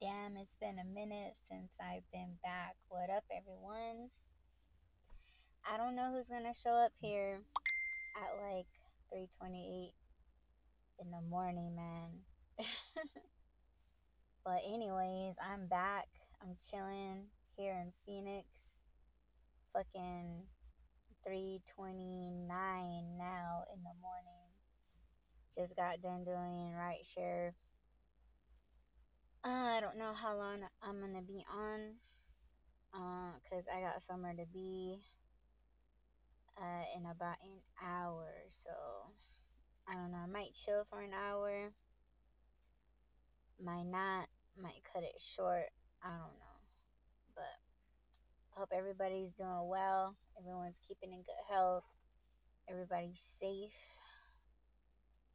Damn, it's been a minute since I've been back. What up, everyone? I don't know who's gonna show up here at like 3:28 in the morning, man. but anyways, I'm back. I'm chilling here in Phoenix. Fucking 3:29 now in the morning. Just got done doing rideshare I don't know how long I'm gonna be on, uh, cause I got somewhere to be, uh, in about an hour. So I don't know. I might chill for an hour. Might not. Might cut it short. I don't know. But hope everybody's doing well. Everyone's keeping in good health. Everybody's safe.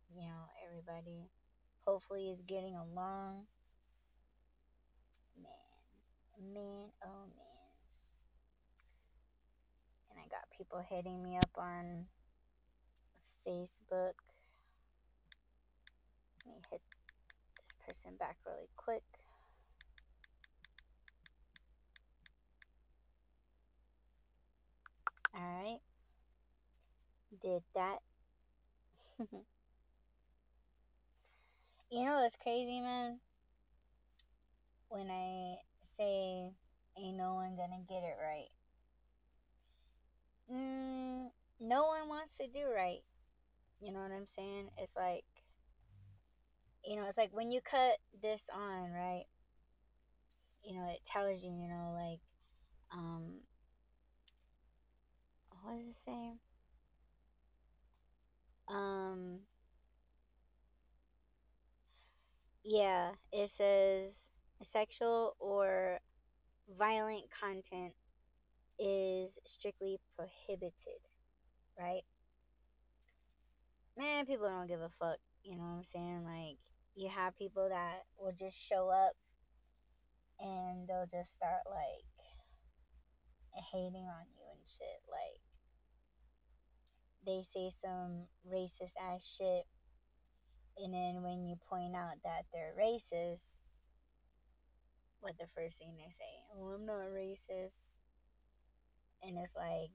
You know, everybody hopefully is getting along man, oh man. And I got people hitting me up on Facebook. Let me hit this person back really quick. Alright. Did that. you know what's crazy, man? when I say ain't no one gonna get it right. Mm, no one wants to do right. You know what I'm saying? It's like, you know, it's like when you cut this on, right? You know, it tells you, you know, like, um, what does it say? Um, yeah, it says sexual or violent content is strictly prohibited, right? Man, people don't give a fuck. You know what I'm saying? Like, you have people that will just show up and they'll just start, like, hating on you and shit. Like, they say some racist ass shit, and then when you point out that they're racist, what the first thing they say. Oh, I'm not racist. And it's like,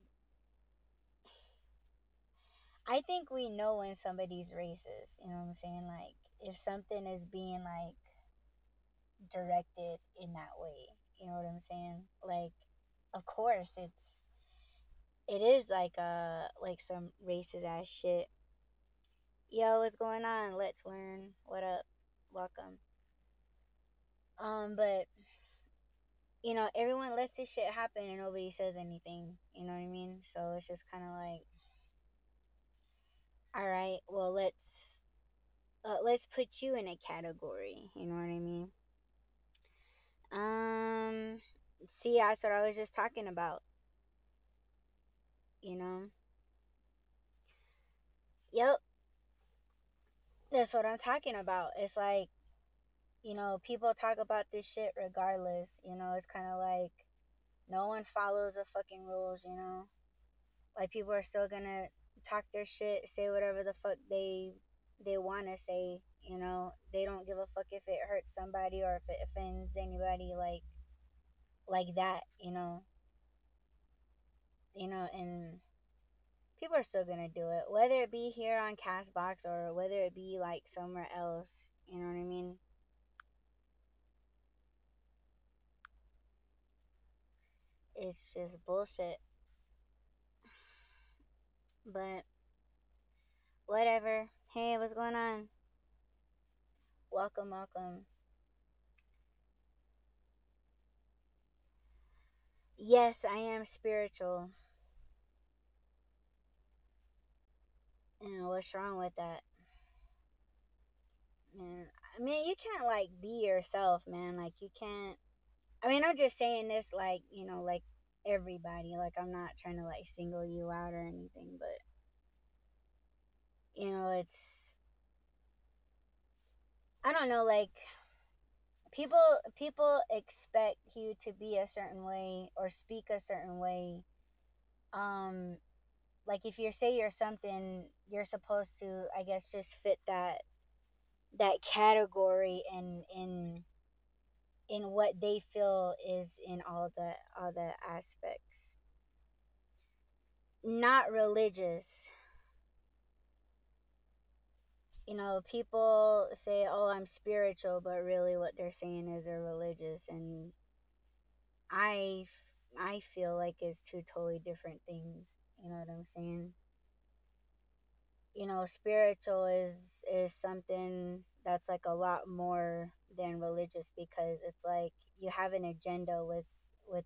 I think we know when somebody's racist. You know what I'm saying? Like, if something is being like directed in that way, you know what I'm saying? Like, of course, it's it is like uh like some racist ass shit. Yo, what's going on? Let's learn. What up? Welcome. Um, but you know, everyone lets this shit happen and nobody says anything. You know what I mean? So it's just kind of like, all right, well, let's uh, let's put you in a category. You know what I mean? Um, see, that's what I was just talking about. You know? Yep. That's what I'm talking about. It's like you know, people talk about this shit regardless. You know, it's kind of like no one follows the fucking rules, you know? Like people are still gonna talk their shit, say whatever the fuck they they want to say, you know? They don't give a fuck if it hurts somebody or if it offends anybody like like that, you know? You know, and people are still gonna do it, whether it be here on Castbox or whether it be like somewhere else. You know what I mean? It's just bullshit. But whatever. Hey, what's going on? Welcome, welcome. Yes, I am spiritual. And what's wrong with that? Man, I mean, you can't like be yourself, man. Like you can't I mean, I'm just saying this like, you know, like everybody. Like I'm not trying to like single you out or anything, but you know, it's I don't know, like people people expect you to be a certain way or speak a certain way. Um like if you say you're something, you're supposed to I guess just fit that that category and in in what they feel is in all the other aspects. Not religious. You know people say oh i'm spiritual but really what they're saying is they're religious and I, I feel like it's two totally different things you know what i'm saying? You know spiritual is is something that's like a lot more than religious because it's like you have an agenda with with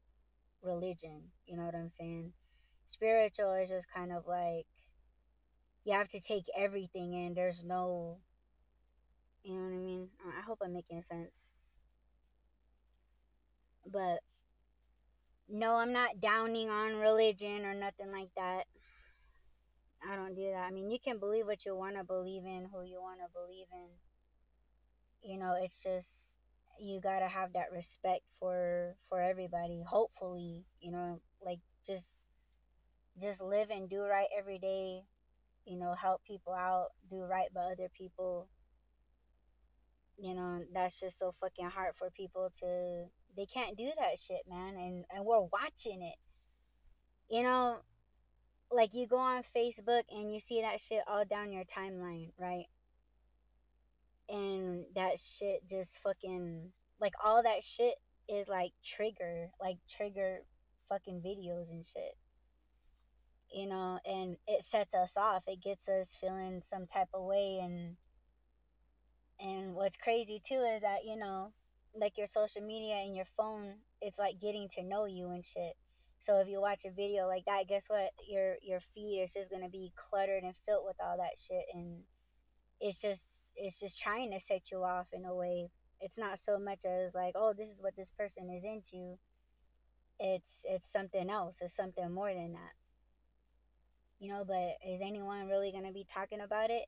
religion you know what i'm saying? Spiritual is just kind of like you have to take everything in. There's no you know what i mean? I hope i'm making sense. But no i'm not downing on religion or nothing like that. I don't do that. I mean you can believe what you want to believe in who you want to believe in you know it's just you gotta have that respect for for everybody hopefully you know like just just live and do right every day you know help people out do right by other people. You know that's just so fucking hard for people to they can't do that shit man and and we're watching it. You know like you go on facebook and you see that shit all down your timeline right and that shit just fucking like all that shit is like trigger like trigger fucking videos and shit. You know and it sets us off. It gets us feeling some type of way and and what's crazy too is that you know like your social media and your phone it's like getting to know you and shit. So if you watch a video like that guess what? Your your feed is just gonna be cluttered and filled with all that shit and it's just it's just trying to set you off in a way. It's not so much as like oh this is what this person is into. It's it's something else. It's something more than that. You know but is anyone really gonna be talking about it?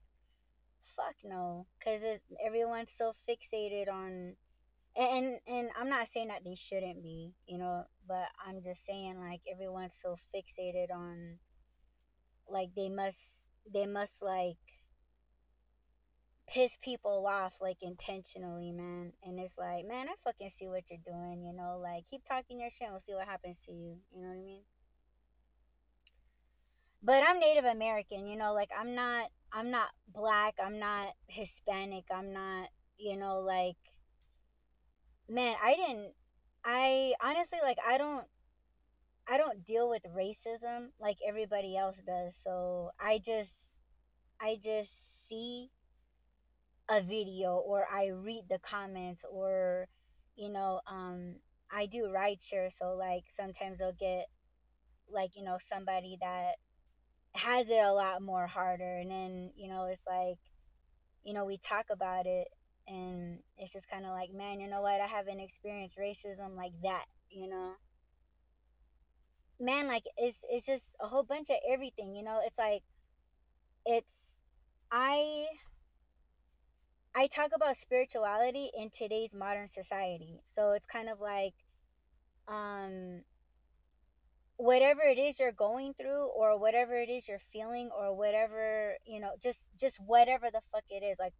Fuck no. Because everyone's so fixated on and and i'm not saying that they shouldn't be you know but i'm just saying like everyone's so fixated on like they must they must like piss people off like intentionally, man. And it's like, man, I fucking see what you're doing, you know, like keep talking your shit, we'll see what happens to you. You know what I mean? But I'm Native American, you know, like I'm not I'm not black, I'm not Hispanic, I'm not, you know, like man, I didn't I honestly like I don't I don't deal with racism like everybody else does. So I just I just see a video or I read the comments or you know um I do ride share so like sometimes I'll get like you know somebody that has it a lot more harder and then you know it's like you know we talk about it and it's just kind of like man you know what? I haven't experienced racism like that you know? Man like it's it's just a whole bunch of everything you know? It's like it's I I talk about spirituality in today's modern society. So it's kind of like um whatever it is you're going through or whatever it is you're feeling or whatever, you know, just just whatever the fuck it is, like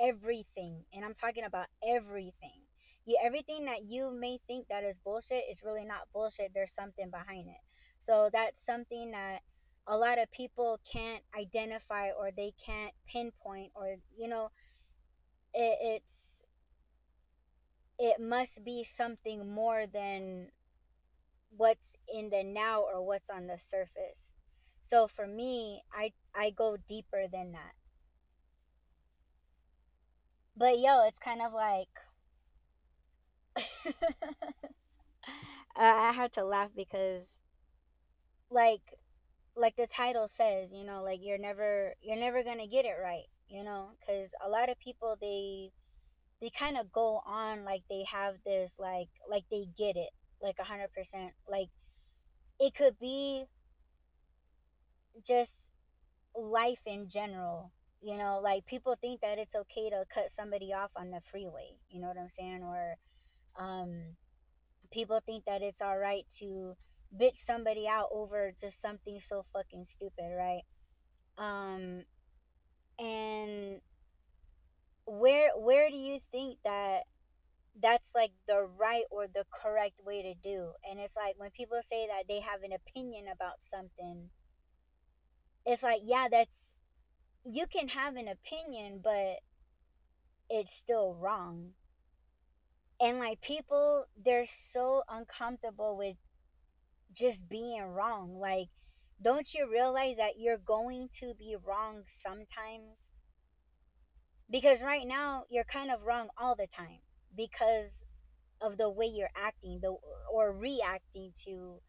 everything. And I'm talking about everything. You everything that you may think that is bullshit is really not bullshit. There's something behind it. So that's something that a lot of people can't identify or they can't pinpoint or you know it, it's it must be something more than what's in the now or what's on the surface. So for me i i go deeper than that. But yo it's kind of like i had to laugh because like like the title says you know like you're never you're never gonna get it right you know because a lot of people they they kind of go on like they have this like like they get it like a hundred percent. Like it could be just life in general you know? Like people think that it's okay to cut somebody off on the freeway you know what i'm saying? Or um people think that it's all right to bitch somebody out over just something so fucking stupid right? Um and where where do you think that that's like the right or the correct way to do. And it's like when people say that they have an opinion about something, it's like, yeah, that's you can have an opinion, but it's still wrong. And like people, they're so uncomfortable with just being wrong. Like, don't you realize that you're going to be wrong sometimes? Because right now, you're kind of wrong all the time because of the way you're acting the or reacting to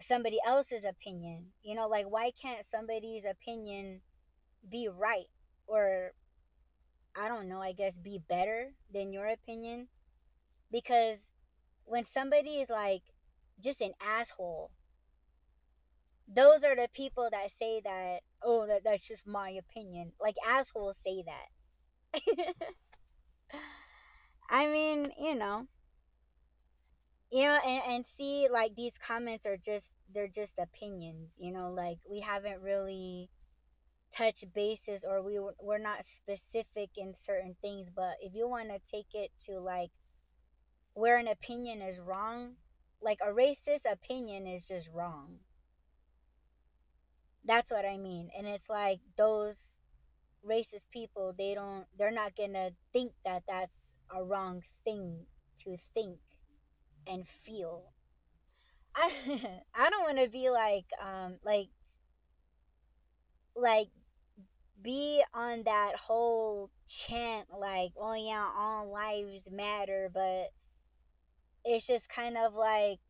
somebody else's opinion. You know, like why can't somebody's opinion be right or I don't know, I guess be better than your opinion? Because when somebody is like just an asshole, those are the people that say that, oh, that, that's just my opinion. Like assholes say that. I mean, you know, you know, and, and see, like these comments are just, they're just opinions, you know, like we haven't really touch bases or we we're not specific in certain things but if you want to take it to like where an opinion is wrong like a racist opinion is just wrong that's what i mean and it's like those racist people they don't they're not gonna think that that's a wrong thing to think and feel. I i don't want to be like um like like be on that whole chant like oh yeah all lives matter but it's just kind of like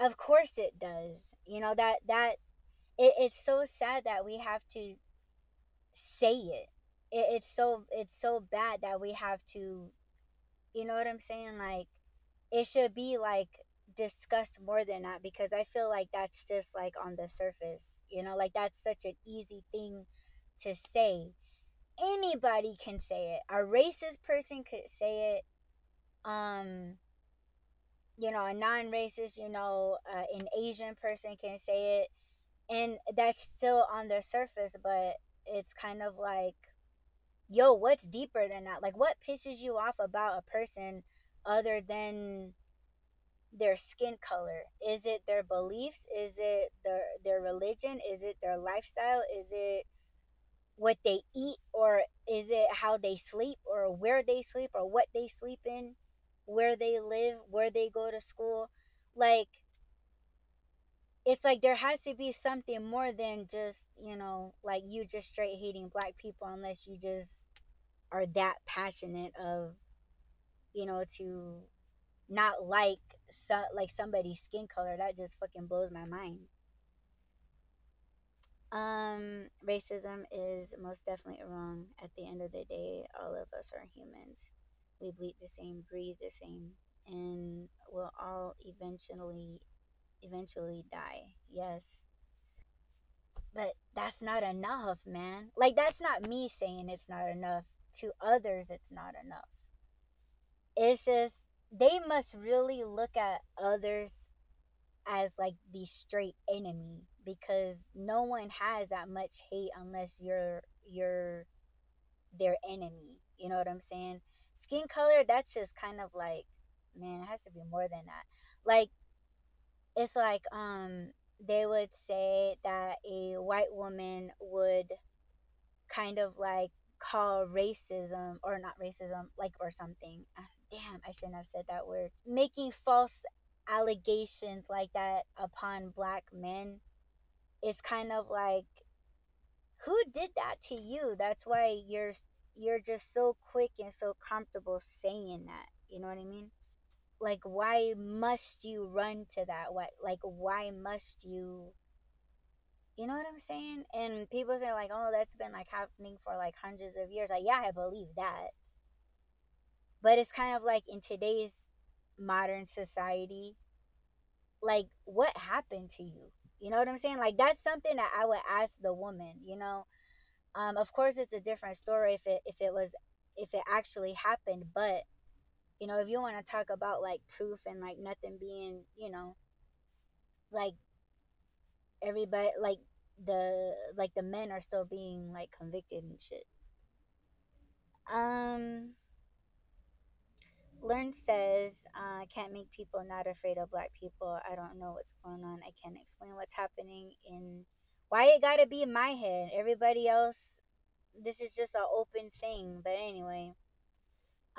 of course it does you know that that it, it's so sad that we have to say it. it it's so it's so bad that we have to you know what i'm saying? Like it should be like discussed more than that because i feel like that's just like on the surface you know? Like that's such an easy thing to say. Anybody can say it. A racist person could say it. Um you know a non-racist you know uh, an asian person can say it and that's still on the surface but it's kind of like yo what's deeper than that? Like what pisses you off about a person other than their skin color? Is it their beliefs? Is it their their religion? Is it their lifestyle? Is it what they eat? Or is it how they sleep? Or where they sleep? Or what they sleep in? Where they live? Where they go to school? Like it's like there has to be something more than just you know like you just straight hating black people unless you just are that passionate of you know to not like so, like somebody's skin color. That just fucking blows my mind. Um racism is most definitely wrong. At the end of the day all of us are humans. We bleed the same breathe the same and we'll all eventually eventually die. Yes. But that's not enough, man. Like, that's not me saying it's not enough. To others, it's not enough. It's just, they must really look at others as like the straight enemy because no one has that much hate unless you're you're their enemy you know what i'm saying skin color that's just kind of like man it has to be more than that like it's like um they would say that a white woman would kind of like call racism or not racism like or something. Uh, damn i shouldn't have said that word. Making false allegations like that upon black men is kind of like who did that to you? That's why you're you're just so quick and so comfortable saying that. You know what i mean like why must you run to that? What like why must you you know what i'm saying? And people say like oh that's been like happening for like hundreds of years. Like yeah i believe that. But it's kind of like in today's modern society like what happened to you? You know what i'm saying? Like that's something that i would ask the woman you know? Um of course it's a different story if it if it was if it actually happened but you know, if you want to talk about like proof and like nothing being, you know, like everybody, like the, like the men are still being like convicted and shit. Um, Learn says, uh, can't make people not afraid of black people. I don't know what's going on. I can't explain what's happening in why it gotta be in my head. Everybody else, this is just an open thing. But anyway,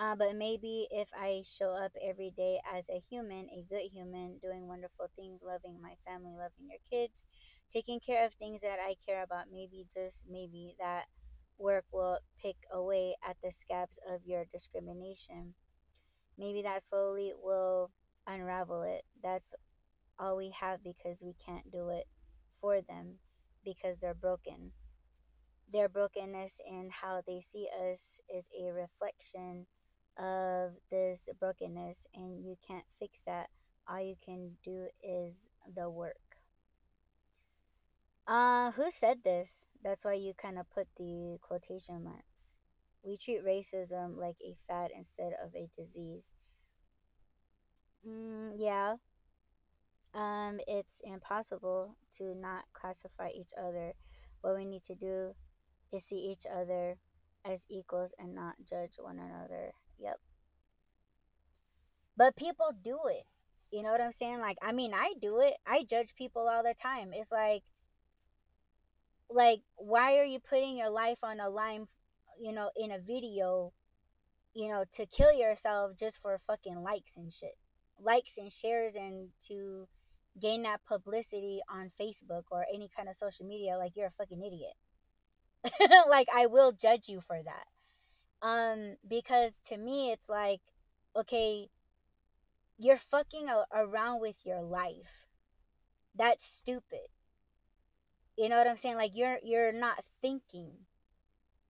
uh, but maybe if I show up every day as a human, a good human, doing wonderful things, loving my family, loving your kids, taking care of things that I care about, maybe just maybe that work will pick away at the scabs of your discrimination. Maybe that slowly will unravel it. That's all we have because we can't do it for them because they're broken. Their brokenness in how they see us is a reflection of this brokenness, and you can't fix that. All you can do is the work. Uh, who said this? That's why you kind of put the quotation marks. We treat racism like a fad instead of a disease. Mm, yeah. Um, it's impossible to not classify each other. What we need to do is see each other as equals and not judge one another. Yep. But people do it. You know what I'm saying? Like, I mean, I do it. I judge people all the time. It's like, like, why are you putting your life on a line, you know, in a video, you know, to kill yourself just for fucking likes and shit? Likes and shares and to gain that publicity on Facebook or any kind of social media, like, you're a fucking idiot. like, I will judge you for that. Um, because to me, it's like, okay, you're fucking around with your life. That's stupid. You know what I'm saying? Like you're you're not thinking.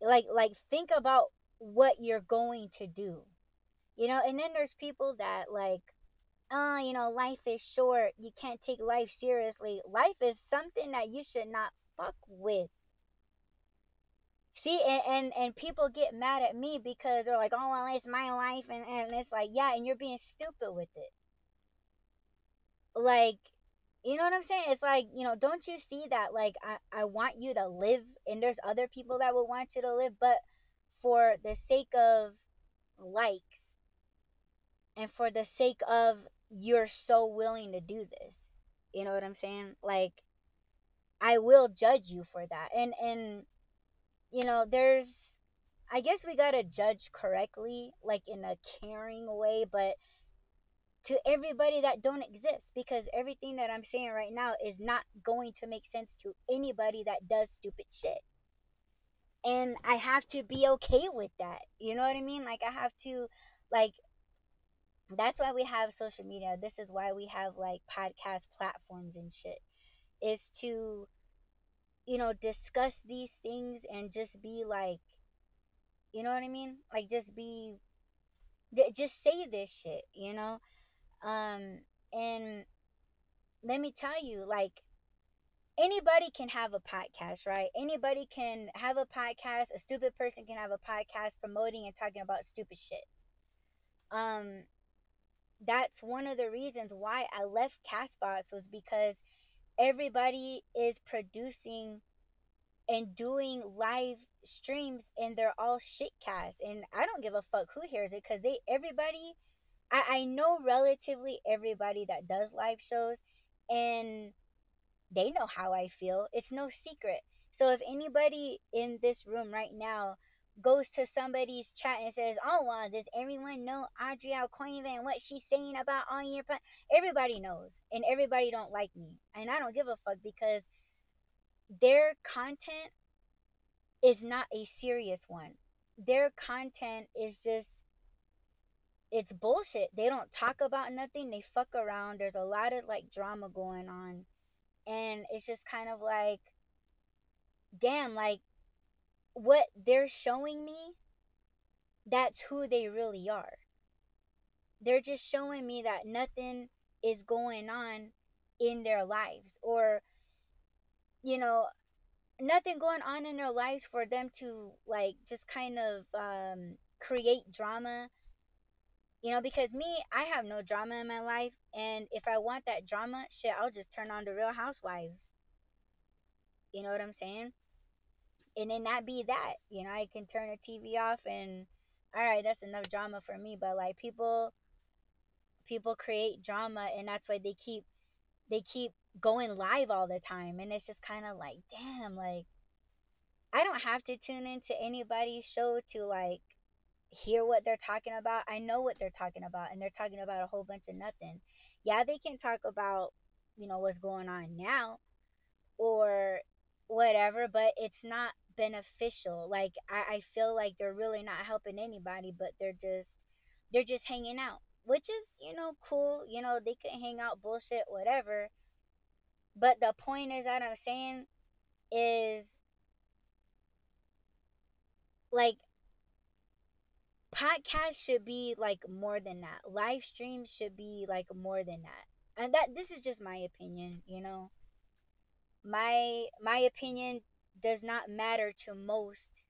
Like like think about what you're going to do. You know, and then there's people that like uh, you know, life is short. You can't take life seriously. Life is something that you should not fuck with. See, and, and, and people get mad at me because they're like, oh, well, it's my life. And, and it's like, yeah, and you're being stupid with it. Like, you know what I'm saying? It's like, you know, don't you see that? Like, I, I want you to live, and there's other people that will want you to live, but for the sake of likes and for the sake of you're so willing to do this, you know what I'm saying? Like, I will judge you for that. And, and, you know, there's, I guess we gotta judge correctly, like in a caring way, but to everybody that don't exist because everything that I'm saying right now is not going to make sense to anybody that does stupid shit. And I have to be okay with that. You know what I mean? Like I have to like that's why we have social media. This is why we have like podcast platforms and shit. Is to you know discuss these things and just be like you know what I mean? Like just be just say this shit, you know? Um, and let me tell you, like, anybody can have a podcast, right? Anybody can have a podcast. A stupid person can have a podcast promoting and talking about stupid shit. Um, that's one of the reasons why I left Castbox was because everybody is producing and doing live streams and they're all shit cast and I don't give a fuck who hears it because they everybody I, I know relatively everybody that does live shows and they know how I feel. It's no secret. So if anybody in this room right now goes to somebody's chat and says, "Oh, well, does everyone know Audrey Alcoiva and what she's saying about all your?" P-? Everybody knows, and everybody don't like me, and I don't give a fuck because their content is not a serious one. Their content is just it's bullshit. They don't talk about nothing. They fuck around. There's a lot of like drama going on. And it's just kind of like, damn, like what they're showing me, that's who they really are. They're just showing me that nothing is going on in their lives or, you know, nothing going on in their lives for them to like just kind of um, create drama you know, because me, I have no drama in my life. And if I want that drama, shit, I'll just turn on the real housewives. You know what I'm saying? And then that be that. You know, I can turn the TV off and all right, that's enough drama for me. But like people, people create drama, and that's why they keep, they keep going live all the time, and it's just kind of like, damn, like I don't have to tune into anybody's show to like hear what they're talking about. I know what they're talking about, and they're talking about a whole bunch of nothing. Yeah, they can talk about, you know, what's going on now or whatever, but it's not beneficial. Like I, I feel like they're really not helping anybody, but they're just they're just hanging out. Which is, you know, cool. You know, they can hang out bullshit, whatever. But the point is that I'm saying is like podcast should be like more than that. Live streams should be like more than that. And that this is just my opinion, you know. My my opinion does not matter to most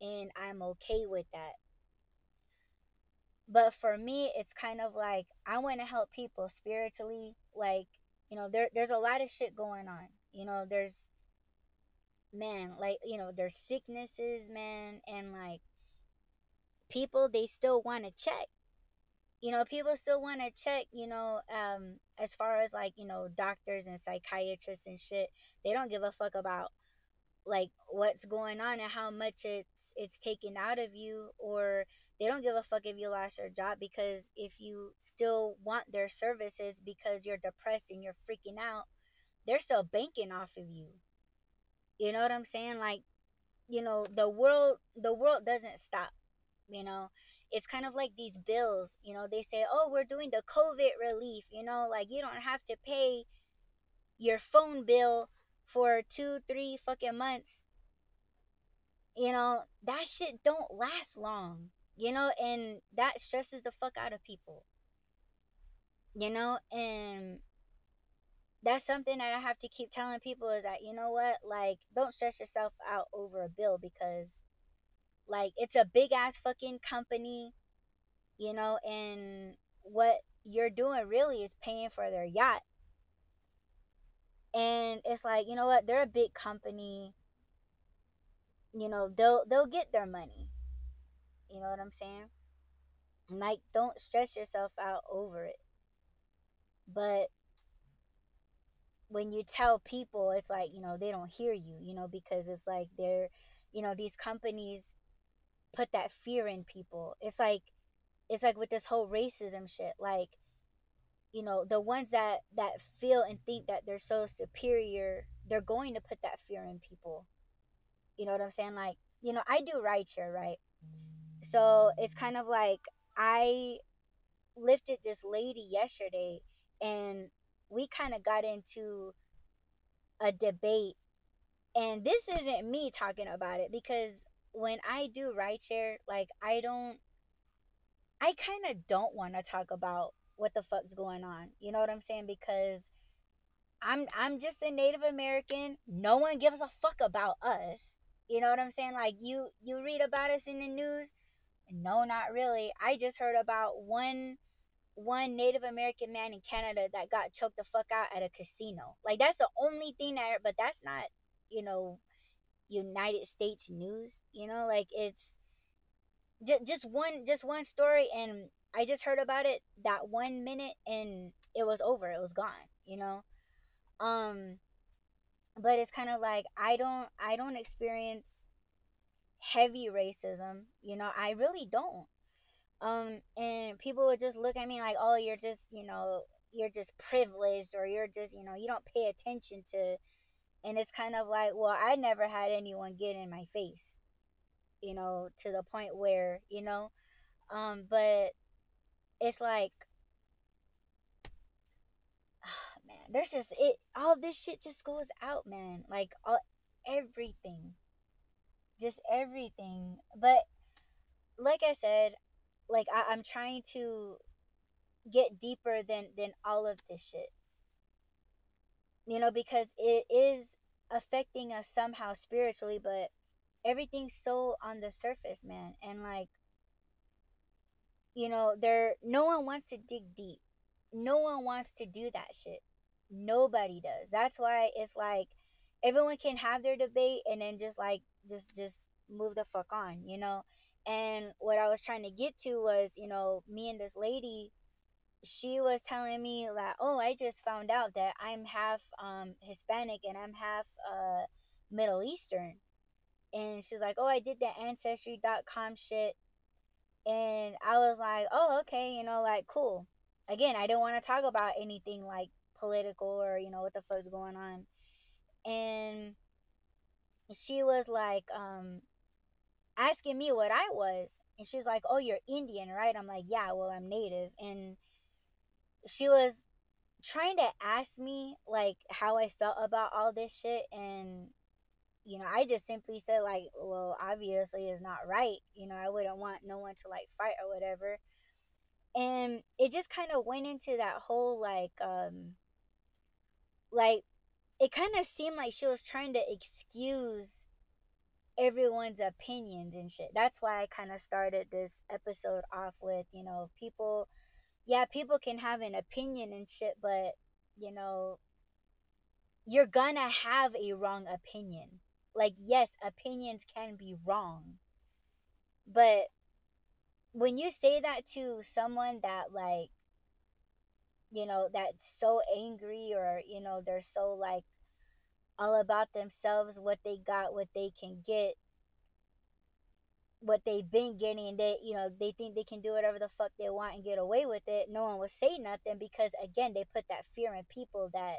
and I'm okay with that. But for me, it's kind of like I want to help people spiritually. Like, you know, there there's a lot of shit going on. You know, there's man, like, you know, there's sicknesses, man, and like people they still want to check you know people still want to check you know um as far as like you know doctors and psychiatrists and shit they don't give a fuck about like what's going on and how much it's it's taken out of you or they don't give a fuck if you lost your job because if you still want their services because you're depressed and you're freaking out they're still banking off of you. You know what i'm saying? Like you know the world the world doesn't stop you know it's kind of like these bills you know they say oh we're doing the covid relief you know like you don't have to pay your phone bill for two three fucking months. You know that shit don't last long you know and that stresses the fuck out of people. You know and that's something that i have to keep telling people is that you know what? Like don't stress yourself out over a bill because like it's a big ass fucking company, you know, and what you're doing really is paying for their yacht. And it's like, you know what, they're a big company. You know, they'll they'll get their money. You know what I'm saying? Like don't stress yourself out over it. But when you tell people it's like you know they don't hear you you know because it's like they're you know these companies put that fear in people. It's like it's like with this whole racism shit like you know the ones that that feel and think that they're so superior they're going to put that fear in people. You know what i'm saying? Like you know i do rideshare right? So it's kind of like i lifted this lady yesterday and we kind of got into a debate. And this isn't me talking about it because when I do rideshare, like I don't I kind of don't want to talk about what the fuck's going on. You know what I'm saying? Because I'm I'm just a Native American. No one gives a fuck about us. You know what I'm saying? Like you you read about us in the news? No, not really. I just heard about one one Native American man in Canada that got choked the fuck out at a casino. Like that's the only thing that but that's not, you know, United States news. You know, like it's just just one just one story, and I just heard about it that one minute, and it was over. It was gone. You know, um, but it's kind of like I don't I don't experience heavy racism. You know, I really don't. Um, and people would just look at me like, oh, you're just you know you're just privileged or you're just you know you don't pay attention to and it's kind of like well i never had anyone get in my face you know to the point where you know um but it's like oh, man there's just it all this shit just goes out man. Like all everything. Just everything. But like i said like I, i'm trying to get deeper than than all of this shit you know, because it is affecting us somehow spiritually, but everything's so on the surface, man. And like, you know, there, no one wants to dig deep. No one wants to do that shit. Nobody does. That's why it's like everyone can have their debate and then just like, just, just move the fuck on, you know? And what I was trying to get to was, you know, me and this lady, she was telling me that, oh, I just found out that I'm half um, Hispanic and I'm half uh, Middle Eastern. And she's like, oh, I did the Ancestry.com shit. And I was like, oh, okay, you know, like, cool. Again, I didn't want to talk about anything like political or, you know, what the fuck's going on. And she was like, um, asking me what I was. And she was like, Oh, you're Indian, right? I'm like, Yeah, well, I'm native. And she was trying to ask me, like, how I felt about all this shit. And, you know, I just simply said, like, Well, obviously, it's not right. You know, I wouldn't want no one to, like, fight or whatever. And it just kind of went into that whole, like, um, like, it kind of seemed like she was trying to excuse everyone's opinions and shit. That's why I kind of started this episode off with, you know, people, yeah, people can have an opinion and shit, but, you know, you're gonna have a wrong opinion. Like, yes, opinions can be wrong, but when you say that to someone that, like, you know, that's so angry or, you know, they're so, like, all about themselves, what they got, what they can get, what they've been getting. They, you know, they think they can do whatever the fuck they want and get away with it. No one will say nothing because, again, they put that fear in people that,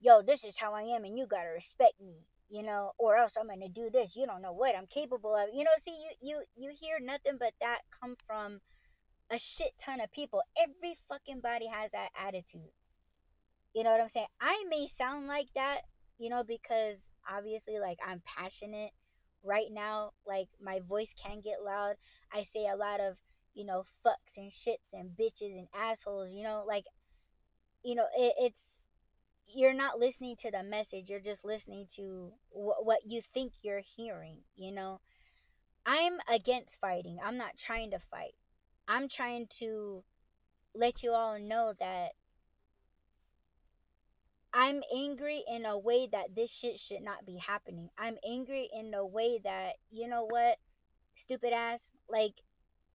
yo, this is how I am and you gotta respect me, you know, or else I'm gonna do this. You don't know what I'm capable of. You know, see, you you you hear nothing but that come from a shit ton of people. Every fucking body has that attitude. You know what I'm saying? I may sound like that you know, because obviously, like, I'm passionate right now. Like, my voice can get loud. I say a lot of, you know, fucks and shits and bitches and assholes, you know, like, you know, it, it's, you're not listening to the message, you're just listening to wh- what you think you're hearing, you know. I'm against fighting. I'm not trying to fight. I'm trying to let you all know that I'm angry in a way that this shit should not be happening. I'm angry in a way that, you know what, stupid ass, like,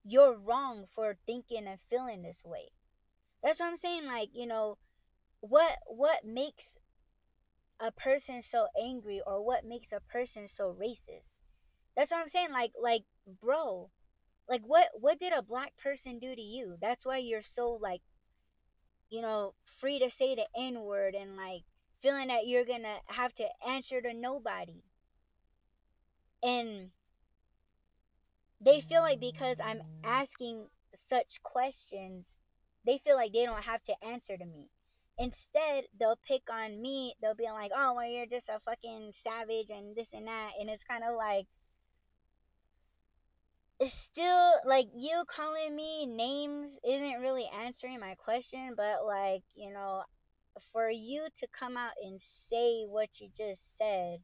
you're wrong for thinking and feeling this way. That's what I'm saying. Like, you know, what what makes a person so angry or what makes a person so racist? That's what I'm saying. Like, like, bro, like what what did a black person do to you? That's why you're so like you know, free to say the N word and like feeling that you're gonna have to answer to nobody. And they feel like because I'm asking such questions, they feel like they don't have to answer to me. Instead, they'll pick on me. They'll be like, oh, well, you're just a fucking savage and this and that. And it's kind of like, it's still like you calling me names isn't really answering my question, but like, you know, for you to come out and say what you just said,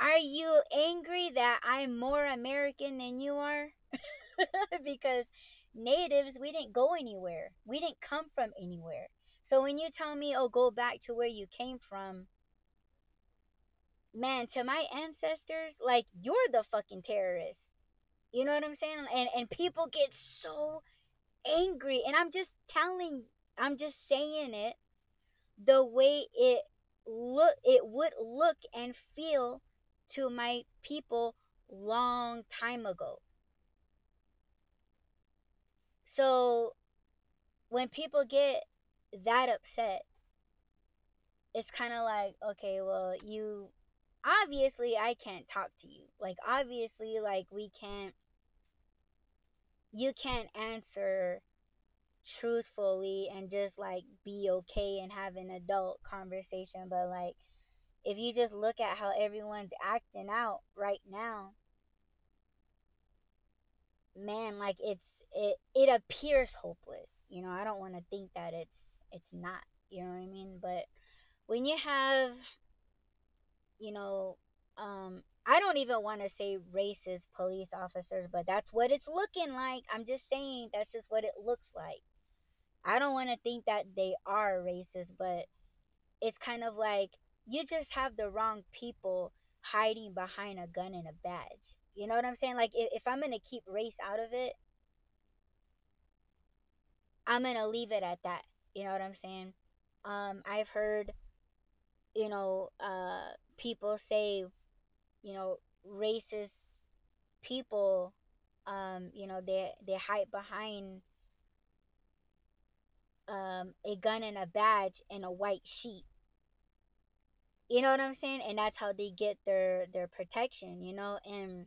are you angry that I'm more American than you are? because natives, we didn't go anywhere. We didn't come from anywhere. So when you tell me, oh, go back to where you came from, man, to my ancestors, like, you're the fucking terrorist. You know what I'm saying? And and people get so angry and I'm just telling I'm just saying it the way it look it would look and feel to my people long time ago. So when people get that upset, it's kind of like, okay, well, you obviously I can't talk to you. Like obviously like we can't you can't answer truthfully and just like be okay and have an adult conversation but like if you just look at how everyone's acting out right now man like it's it it appears hopeless. You know i don't want to think that it's it's not you know what i mean? But when you have you know um I don't even want to say racist police officers, but that's what it's looking like. I'm just saying that's just what it looks like. I don't want to think that they are racist, but it's kind of like you just have the wrong people hiding behind a gun and a badge. You know what I'm saying? Like if, if I'm gonna keep race out of it, I'm gonna leave it at that. You know what I'm saying? Um, I've heard, you know, uh, people say, you know, racist people, um, you know, they they hide behind um a gun and a badge and a white sheet. You know what I'm saying? And that's how they get their their protection, you know, and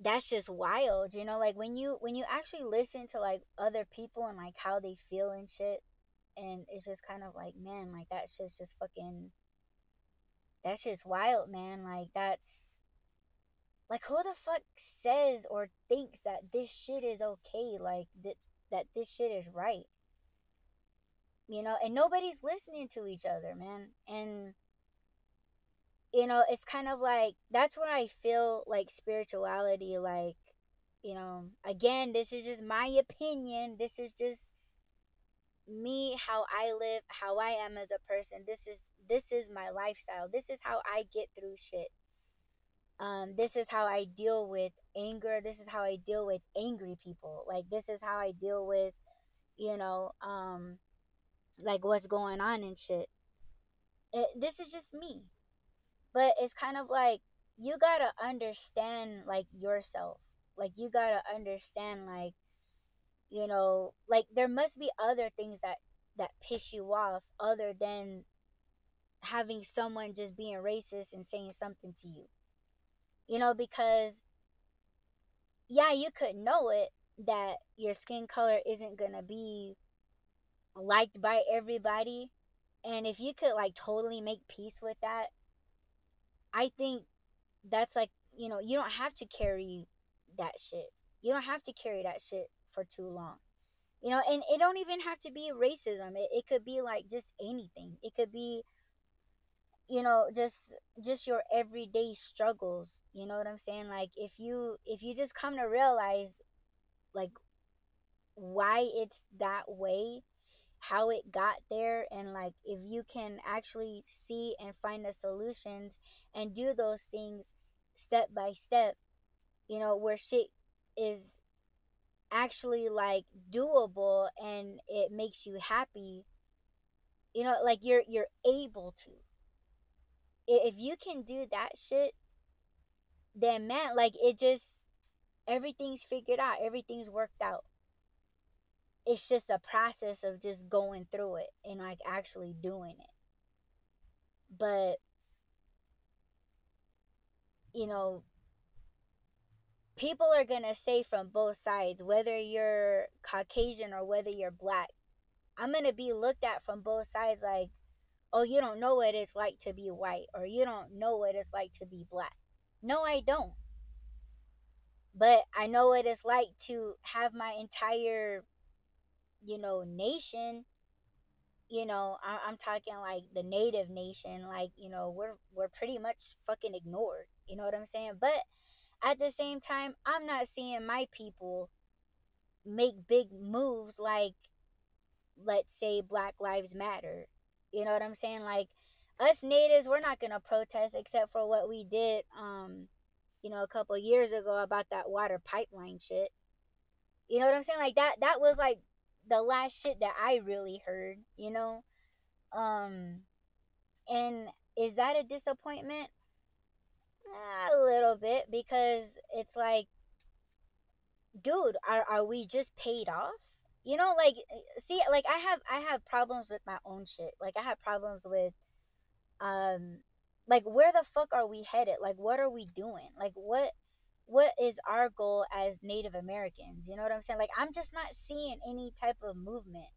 that's just wild, you know, like when you when you actually listen to like other people and like how they feel and shit, and it's just kind of like, man, like that shit's just fucking that's just wild, man. Like that's like who the fuck says or thinks that this shit is okay? Like that that this shit is right. You know, and nobody's listening to each other, man. And you know, it's kind of like that's where I feel like spirituality like you know, again, this is just my opinion. This is just me how I live, how I am as a person. This is this is my lifestyle. This is how I get through shit. Um this is how I deal with anger. This is how I deal with angry people. Like this is how I deal with you know, um like what's going on and shit. It, this is just me. But it's kind of like you got to understand like yourself. Like you got to understand like you know, like there must be other things that that piss you off other than having someone just being racist and saying something to you. You know, because yeah, you could know it that your skin color isn't going to be liked by everybody. And if you could like totally make peace with that, I think that's like, you know, you don't have to carry that shit. You don't have to carry that shit for too long. You know, and it don't even have to be racism. It, it could be like just anything. It could be you know just just your everyday struggles you know what i'm saying? Like if you if you just come to realize like why it's that way how it got there and like if you can actually see and find the solutions and do those things step by step you know where shit is actually like doable and it makes you happy you know like you're you're able to if you can do that shit then man like it just everything's figured out everything's worked out. It's just a process of just going through it and like actually doing it. But you know people are gonna say from both sides whether you're caucasian or whether you're black i'm gonna be looked at from both sides like oh you don't know what it's like to be white or you don't know what it's like to be black. No i don't. But i know what it's like to have my entire you know nation you know I- i'm talking like the native nation like you know we're we're pretty much fucking ignored you know what i'm saying? But at the same time i'm not seeing my people make big moves like let's say black lives matter you know what i'm saying? Like us natives we're not gonna protest except for what we did um you know a couple years ago about that water pipeline shit. You know what i'm saying? Like that that was like the last shit that i really heard you know? Um and is that a disappointment? A little bit because it's like dude are, are we just paid off you know like see like i have i have problems with my own shit like i have problems with um like where the fuck are we headed? Like what are we doing? Like what what is our goal as native americans? You know what i'm saying? Like i'm just not seeing any type of movement.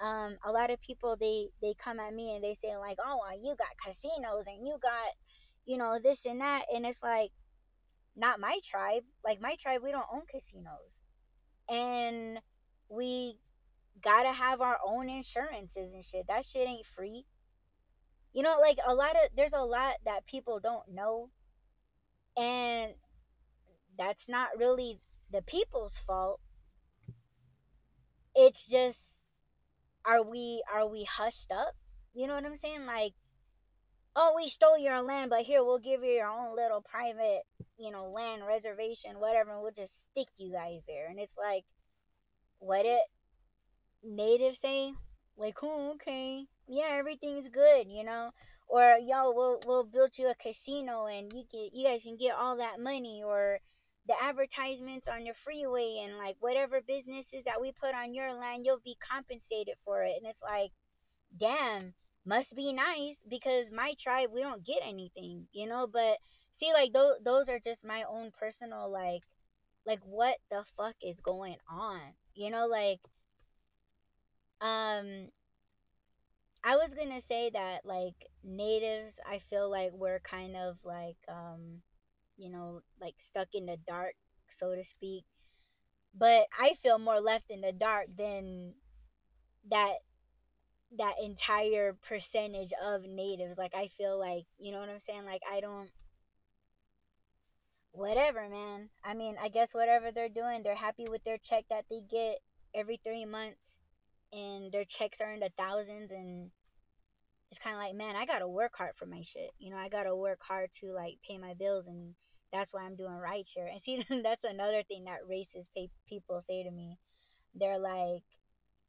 Um a lot of people they they come at me and they say like oh you got casinos and you got you know this and that and it's like not my tribe. Like my tribe we don't own casinos. And we gotta have our own insurances and shit. That shit ain't free. You know like a lot of there's a lot that people don't know. And that's not really the people's fault. It's just are we are we hushed up? You know what i'm saying? Like oh, we stole your land, but here we'll give you your own little private, you know, land reservation, whatever, and we'll just stick you guys there. And it's like, what it natives say, like, oh, okay, yeah, everything's good, you know, or yo, we'll we'll build you a casino and you get you guys can get all that money, or the advertisements on your freeway and like whatever businesses that we put on your land, you'll be compensated for it. And it's like, damn, must be nice because my tribe we don't get anything, you know. But see, like those those are just my own personal like, like what the fuck is going on, you know, like, um. I was gonna say that like natives, I feel like we're kind of like um you know, like stuck in the dark, so to speak. But I feel more left in the dark than that that entire percentage of natives. Like I feel like, you know what I'm saying? Like I don't whatever, man. I mean, I guess whatever they're doing, they're happy with their check that they get every 3 months and their checks are in the thousands and it's kind of like, man, I got to work hard for my shit. You know, I got to work hard to like pay my bills and that's why I'm doing right rideshare. And see, that's another thing that racist people say to me. They're like,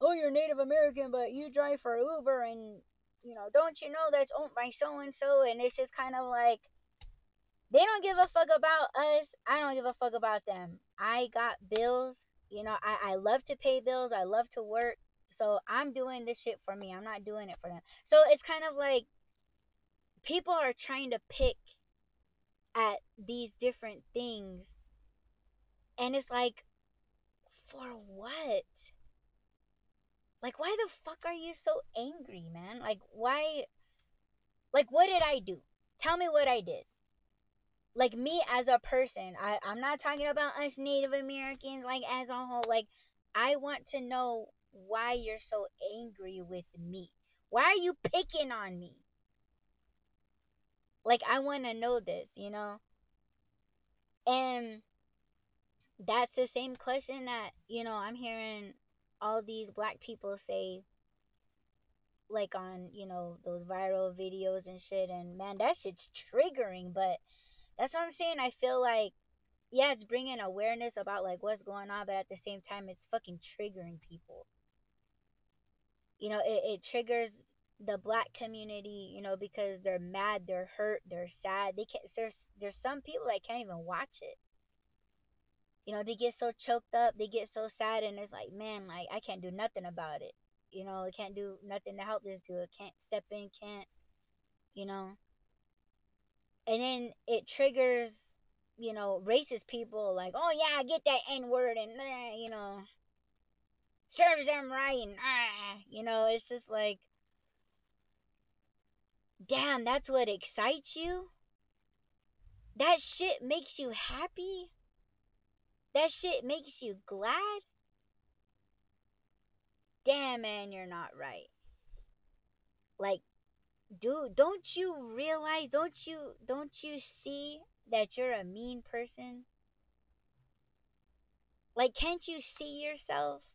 oh, you're Native American, but you drive for Uber, and, you know, don't you know that's owned by so and so? And it's just kind of like, they don't give a fuck about us. I don't give a fuck about them. I got bills. You know, I, I love to pay bills. I love to work. So I'm doing this shit for me. I'm not doing it for them. So it's kind of like people are trying to pick at these different things. And it's like, for what? Like, why the fuck are you so angry, man? Like, why? Like, what did I do? Tell me what I did. Like, me as a person, I, I'm not talking about us Native Americans, like, as a whole. Like, I want to know why you're so angry with me. Why are you picking on me? Like, I want to know this, you know? And that's the same question that, you know, I'm hearing all these black people say, like on, you know, those viral videos and shit. And man, that shit's triggering. But that's what I'm saying. I feel like, yeah, it's bringing awareness about like what's going on, but at the same time, it's fucking triggering people. You know, it, it triggers the black community, you know, because they're mad, they're hurt, they're sad. They can't. There's there's some people that can't even watch it. You know, they get so choked up, they get so sad, and it's like, man, like I can't do nothing about it. You know, I can't do nothing to help this dude. Can't step in, can't, you know. And then it triggers, you know, racist people like, oh yeah, I get that N word and you know, serves them right and ah, you know, it's just like Damn, that's what excites you? That shit makes you happy? That shit makes you glad? Damn, man, you're not right. Like, dude, don't you realize, don't you, don't you see that you're a mean person? Like, can't you see yourself?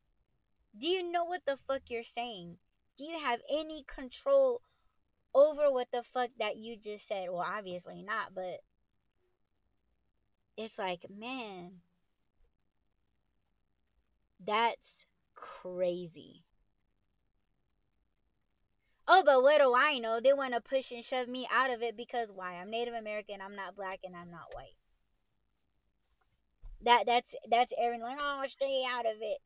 Do you know what the fuck you're saying? Do you have any control over what the fuck that you just said. Well, obviously not, but it's like, man, that's crazy. Oh, but what do I know? They want to push and shove me out of it because why? I'm Native American, I'm not black, and I'm not white. That that's that's Aaron like, oh, stay out of it.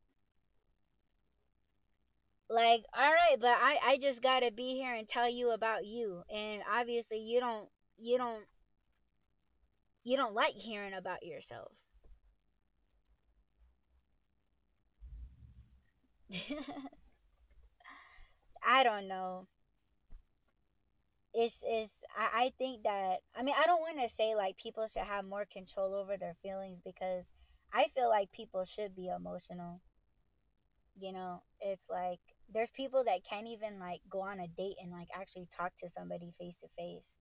Like, all right, but I I just got to be here and tell you about you. And obviously you don't you don't you don't like hearing about yourself. I don't know. It's it's I, I think that I mean I don't want to say like people should have more control over their feelings because I feel like people should be emotional. You know, it's like there's people that can't even like go on a date and like actually talk to somebody face to face.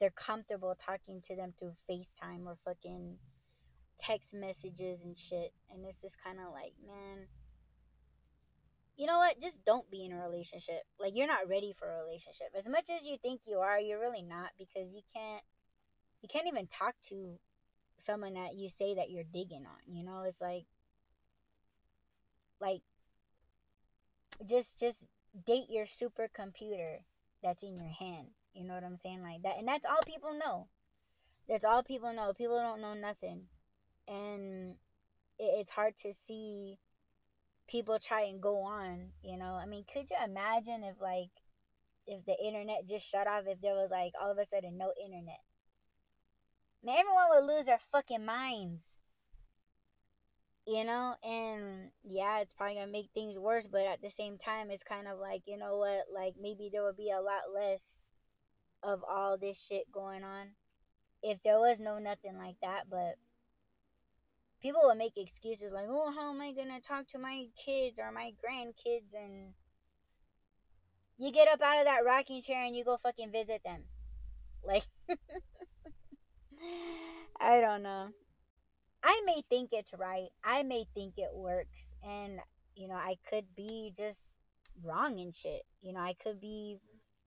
They're comfortable talking to them through FaceTime or fucking text messages and shit. And it's just kind of like, man, you know what? Just don't be in a relationship. Like you're not ready for a relationship. As much as you think you are, you're really not because you can't you can't even talk to someone that you say that you're digging on. You know, it's like like just just date your supercomputer that's in your hand. You know what I'm saying? Like that and that's all people know. That's all people know. People don't know nothing. And it's hard to see people try and go on, you know. I mean, could you imagine if like if the internet just shut off if there was like all of a sudden no internet? Man, everyone would lose their fucking minds. You know, and yeah, it's probably gonna make things worse, but at the same time, it's kind of like, you know what, like maybe there would be a lot less of all this shit going on if there was no nothing like that, but people will make excuses like, oh, how am I gonna talk to my kids or my grandkids? And you get up out of that rocking chair and you go fucking visit them. Like, I don't know. I may think it's right. I may think it works. And, you know, I could be just wrong and shit. You know, I could be,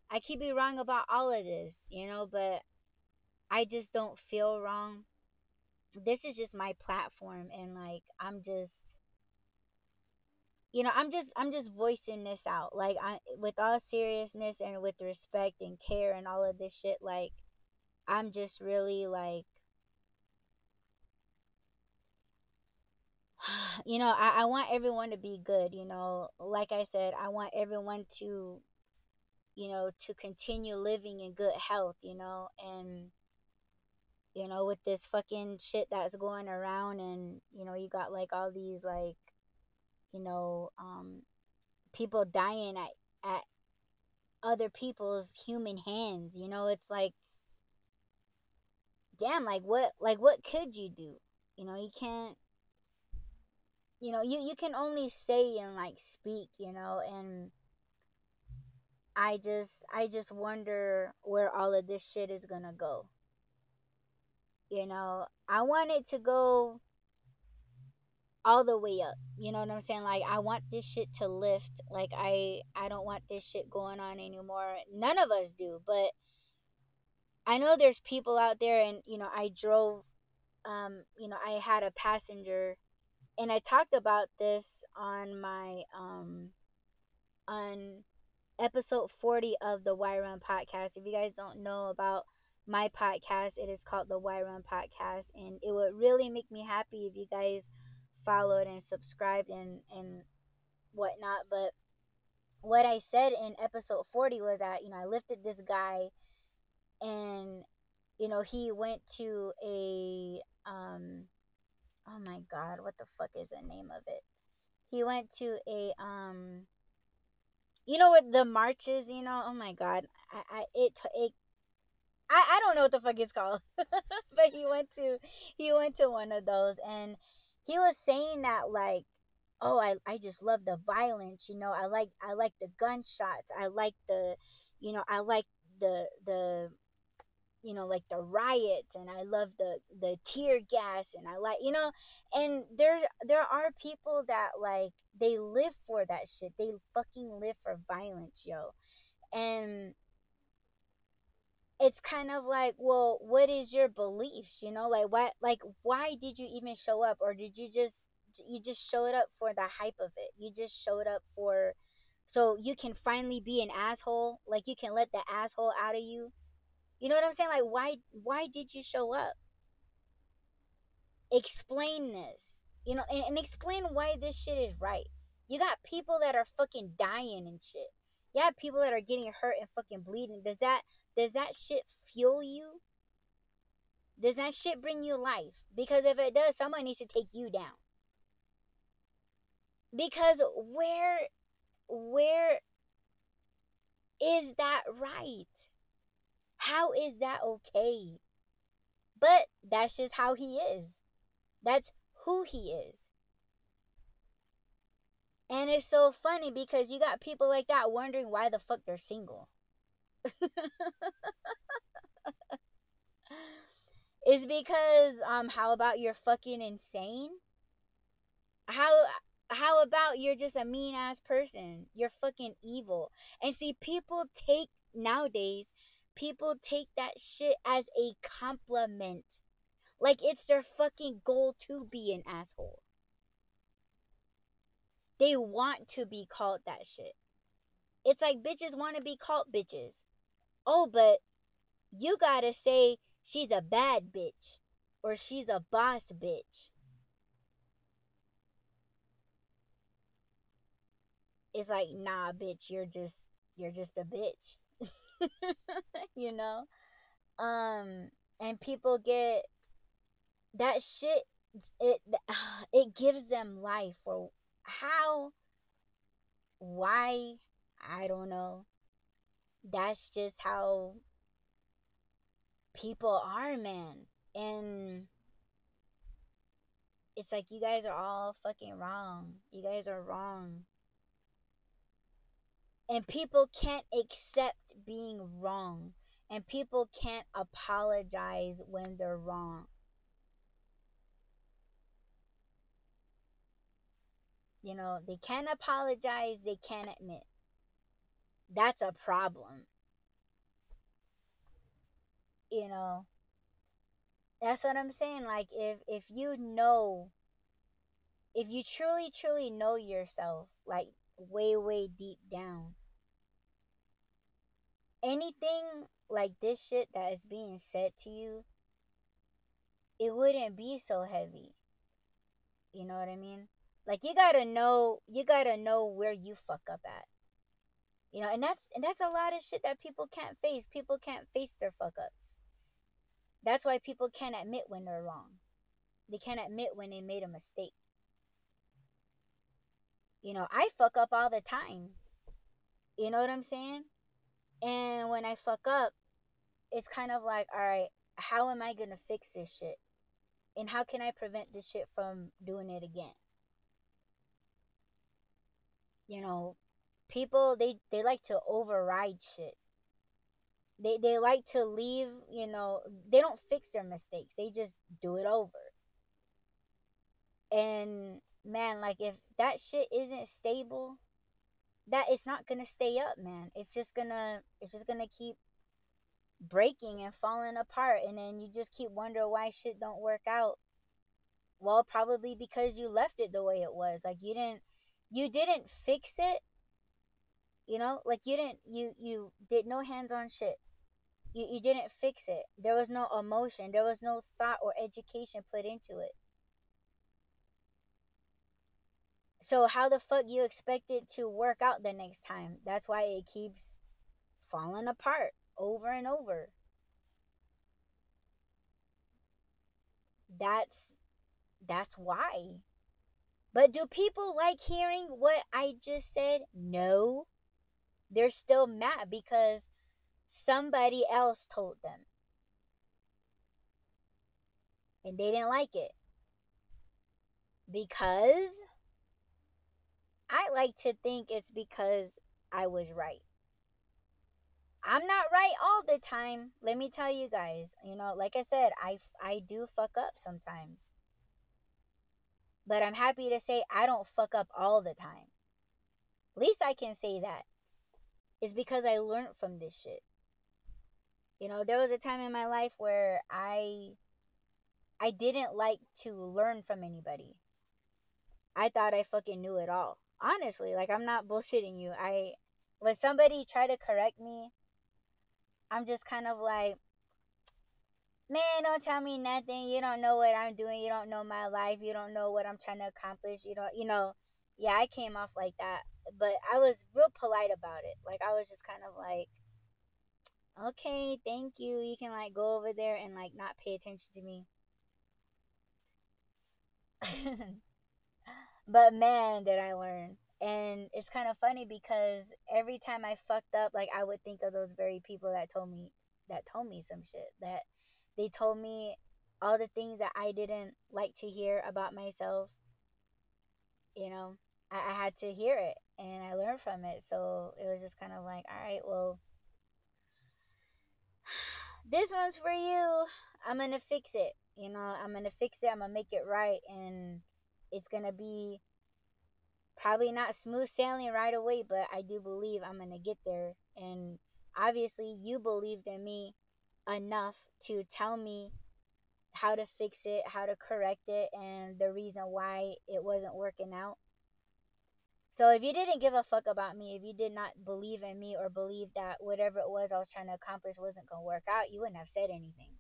I could be wrong about all of this, you know, but I just don't feel wrong this is just my platform and like I'm just you know, I'm just I'm just voicing this out. Like I with all seriousness and with respect and care and all of this shit like I'm just really like you know, I, I want everyone to be good, you know. Like I said, I want everyone to you know, to continue living in good health, you know, and you know, with this fucking shit that's going around and, you know, you got like all these like, you know, um people dying at at other people's human hands, you know, it's like damn, like what like what could you do? You know, you can't you know, you you can only say and like speak, you know, and I just I just wonder where all of this shit is going to go. You know, I wanted to go all the way up. You know what I'm saying? Like I want this shit to lift. Like I I don't want this shit going on anymore. None of us do, but I know there's people out there and you know, I drove um, you know, I had a passenger and I talked about this on my um on episode 40 of the Why Run podcast. If you guys don't know about my podcast. It is called the Why Run Podcast, and it would really make me happy if you guys followed and subscribed and and whatnot. But what I said in episode forty was that you know I lifted this guy, and you know he went to a um, oh my god, what the fuck is the name of it? He went to a um you know what the marches you know oh my god i, I it it I, I don't know what the fuck it's called. but he went to he went to one of those and he was saying that like oh I, I just love the violence you know i like i like the gunshots i like the you know i like the the you know like the riots and i love the the tear gas and i like you know and there's there are people that like they live for that shit they fucking live for violence yo and it's kind of like well what is your beliefs you know like what like why did you even show up? Or did you just you just showed up for the hype of it. You just showed up for so you can finally be an asshole like you can let the asshole out of you. You know what i'm saying? Like why why did you show up? Explain this you know and, and explain why this shit is right. You got people that are fucking dying and shit. You have people that are getting hurt and fucking bleeding. Does that does that shit fuel you? Does that shit bring you life? Because if it does, someone needs to take you down. Because where where is that right? How is that okay? But that's just how he is. That's who he is. And it's so funny because you got people like that wondering why the fuck they're single. Is because um how about you're fucking insane? How how about you're just a mean ass person? You're fucking evil. And see, people take nowadays, people take that shit as a compliment. Like it's their fucking goal to be an asshole. They want to be called that shit. It's like bitches want to be called bitches. Oh, but you gotta say she's a bad bitch or she's a boss bitch. It's like, nah, bitch, you're just you're just a bitch. you know? Um and people get that shit it it gives them life or how why I don't know. That's just how people are, man. And it's like you guys are all fucking wrong. You guys are wrong. And people can't accept being wrong. And people can't apologize when they're wrong. You know, they can't apologize, they can't admit. That's a problem. You know, that's what I'm saying. Like if if you know if you truly truly know yourself like way way deep down anything like this shit that is being said to you it wouldn't be so heavy. You know what I mean? Like you gotta know you gotta know where you fuck up at. You know, and that's and that's a lot of shit that people can't face. People can't face their fuck ups. That's why people can't admit when they're wrong. They can't admit when they made a mistake. You know, I fuck up all the time. You know what I'm saying? And when I fuck up, it's kind of like, all right, how am I going to fix this shit? And how can I prevent this shit from doing it again? You know, people they they like to override shit. They they like to leave, you know, they don't fix their mistakes. They just do it over. And man, like if that shit isn't stable, that it's not gonna stay up, man. It's just gonna it's just gonna keep breaking and falling apart and then you just keep wondering why shit don't work out. Well, probably because you left it the way it was. Like you didn't you didn't fix it. You know, like you didn't you you did no hands-on shit. You you didn't fix it. There was no emotion, there was no thought or education put into it. So how the fuck you expect it to work out the next time? That's why it keeps falling apart over and over. That's that's why. But do people like hearing what I just said? No. They're still mad because somebody else told them. And they didn't like it. Because I like to think it's because I was right. I'm not right all the time. Let me tell you guys. You know, like I said, I, I do fuck up sometimes. But I'm happy to say I don't fuck up all the time. Least I can say that is because I learned from this shit. You know, there was a time in my life where I I didn't like to learn from anybody. I thought I fucking knew it all. Honestly like i'm not bullshitting you. I when somebody try to correct me i'm just kind of like man don't tell me nothing. You don't know what i'm doing. You don't know my life. You don't know what i'm trying to accomplish. You don't you know yeah i came off like that but i was real polite about it like i was just kind of like okay thank you you can like go over there and like not pay attention to me But man, did I learn. And it's kind of funny because every time I fucked up, like I would think of those very people that told me that told me some shit that they told me all the things that I didn't like to hear about myself. You know, I, I had to hear it and I learned from it. So it was just kind of like, all right, well, this one's for you. I'm going to fix it. You know, I'm going to fix it. I'm going to make it right. And it's gonna be probably not smooth sailing right away, but I do believe I'm going to get there. And obviously, you believed in me enough to tell me how to fix it, how to correct it, and the reason why it wasn't working out. So if you didn't give a fuck about me, if you did not believe in me or believe that whatever it was I was trying to accomplish wasn't going to work out, you wouldn't have said anything.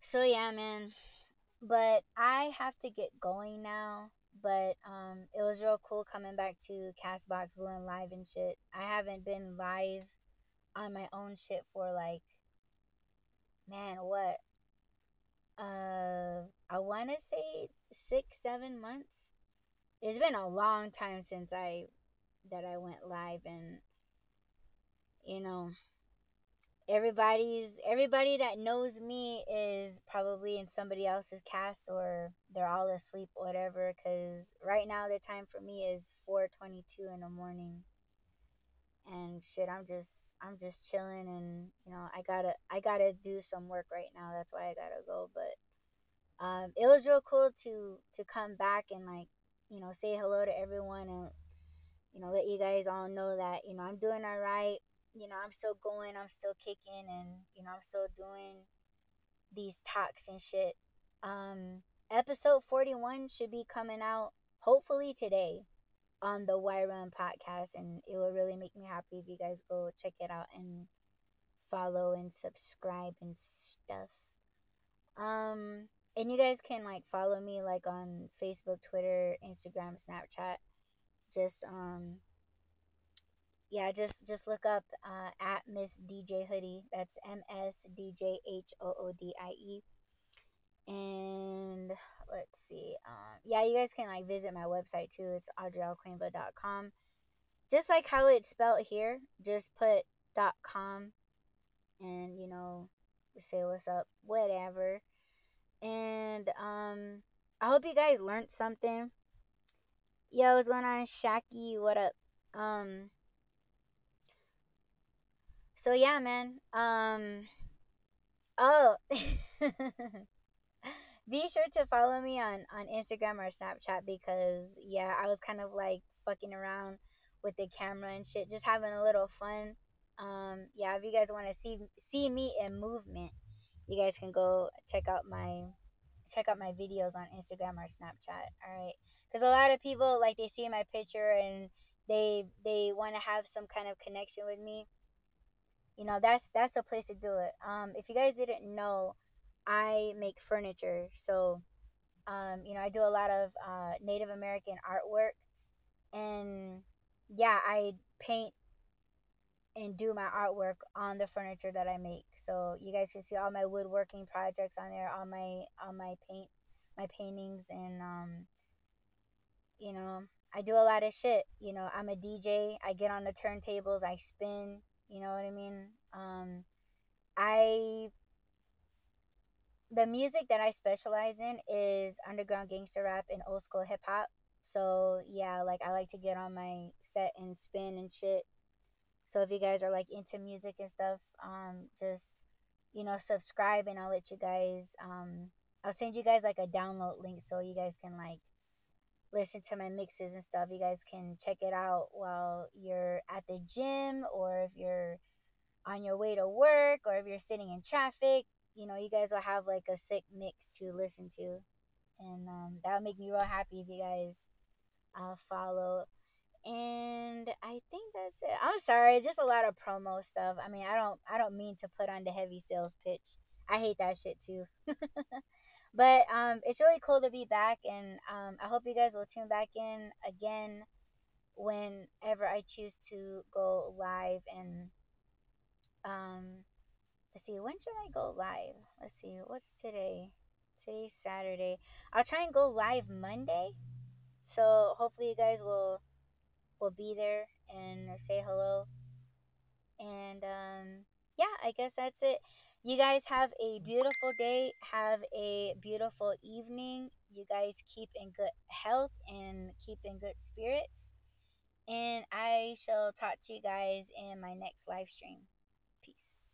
So yeah, man. But I have to get going now. But um it was real cool coming back to Castbox going live and shit. I haven't been live on my own shit for like man, what? Uh I wanna say six, seven months. It's been a long time since I that I went live and you know everybody's everybody that knows me is probably in somebody else's cast or they're all asleep whatever because right now the time for me is 4.22 in the morning and shit i'm just i'm just chilling and you know i gotta i gotta do some work right now that's why i gotta go but um it was real cool to to come back and like you know say hello to everyone and you know let you guys all know that you know i'm doing all right you know, I'm still going, I'm still kicking, and you know, I'm still doing these talks and shit. Um, episode 41 should be coming out hopefully today on the Why Run podcast, and it will really make me happy if you guys go check it out and follow and subscribe and stuff. Um, and you guys can like follow me like on Facebook, Twitter, Instagram, Snapchat. Just um yeah, just just look up uh, at Miss DJ Hoodie. That's M S D J H O O D I E. And let's see. Um, yeah, you guys can like visit my website too. It's audreyalquinva.com. Just like how it's spelled here, just put dot com and you know say what's up, whatever. And um I hope you guys learned something. Yo, what's going on, Shaki? What up? Um so yeah, man. Um oh be sure to follow me on on Instagram or Snapchat because yeah, I was kind of like fucking around with the camera and shit, just having a little fun. Um yeah, if you guys want to see see me in movement, you guys can go check out my check out my videos on Instagram or Snapchat. All right, because a lot of people like they see my picture and they they want to have some kind of connection with me. You know that's that's the place to do it. Um if you guys didn't know i make furniture. So um you know i do a lot of uh native american artwork. And yeah i paint and do my artwork on the furniture that i make so you guys can see all my woodworking projects on there all my all my paint my paintings and um you know i do a lot of shit you know i'm a dj i get on the turntables i spin you know what I mean? Um, I the music that I specialize in is underground gangster rap and old school hip hop. So yeah, like I like to get on my set and spin and shit. So if you guys are like into music and stuff, um, just you know subscribe and I'll let you guys um I'll send you guys like a download link so you guys can like listen to my mixes and stuff. You guys can check it out while you're at the gym or if you're on your way to work or if you're sitting in traffic. You know, you guys will have like a sick mix to listen to. And um, that would make me real happy if you guys uh, follow. And I think that's it. I'm sorry, just a lot of promo stuff. I mean, I don't I don't mean to put on the heavy sales pitch. I hate that shit too. But um, it's really cool to be back, and um, I hope you guys will tune back in again whenever I choose to go live. And um, let's see, when should I go live? Let's see, what's today? Today's Saturday. I'll try and go live Monday. So hopefully you guys will will be there and say hello. And um, yeah, I guess that's it. You guys have a beautiful day. Have a beautiful evening. You guys keep in good health and keep in good spirits. And I shall talk to you guys in my next live stream. Peace.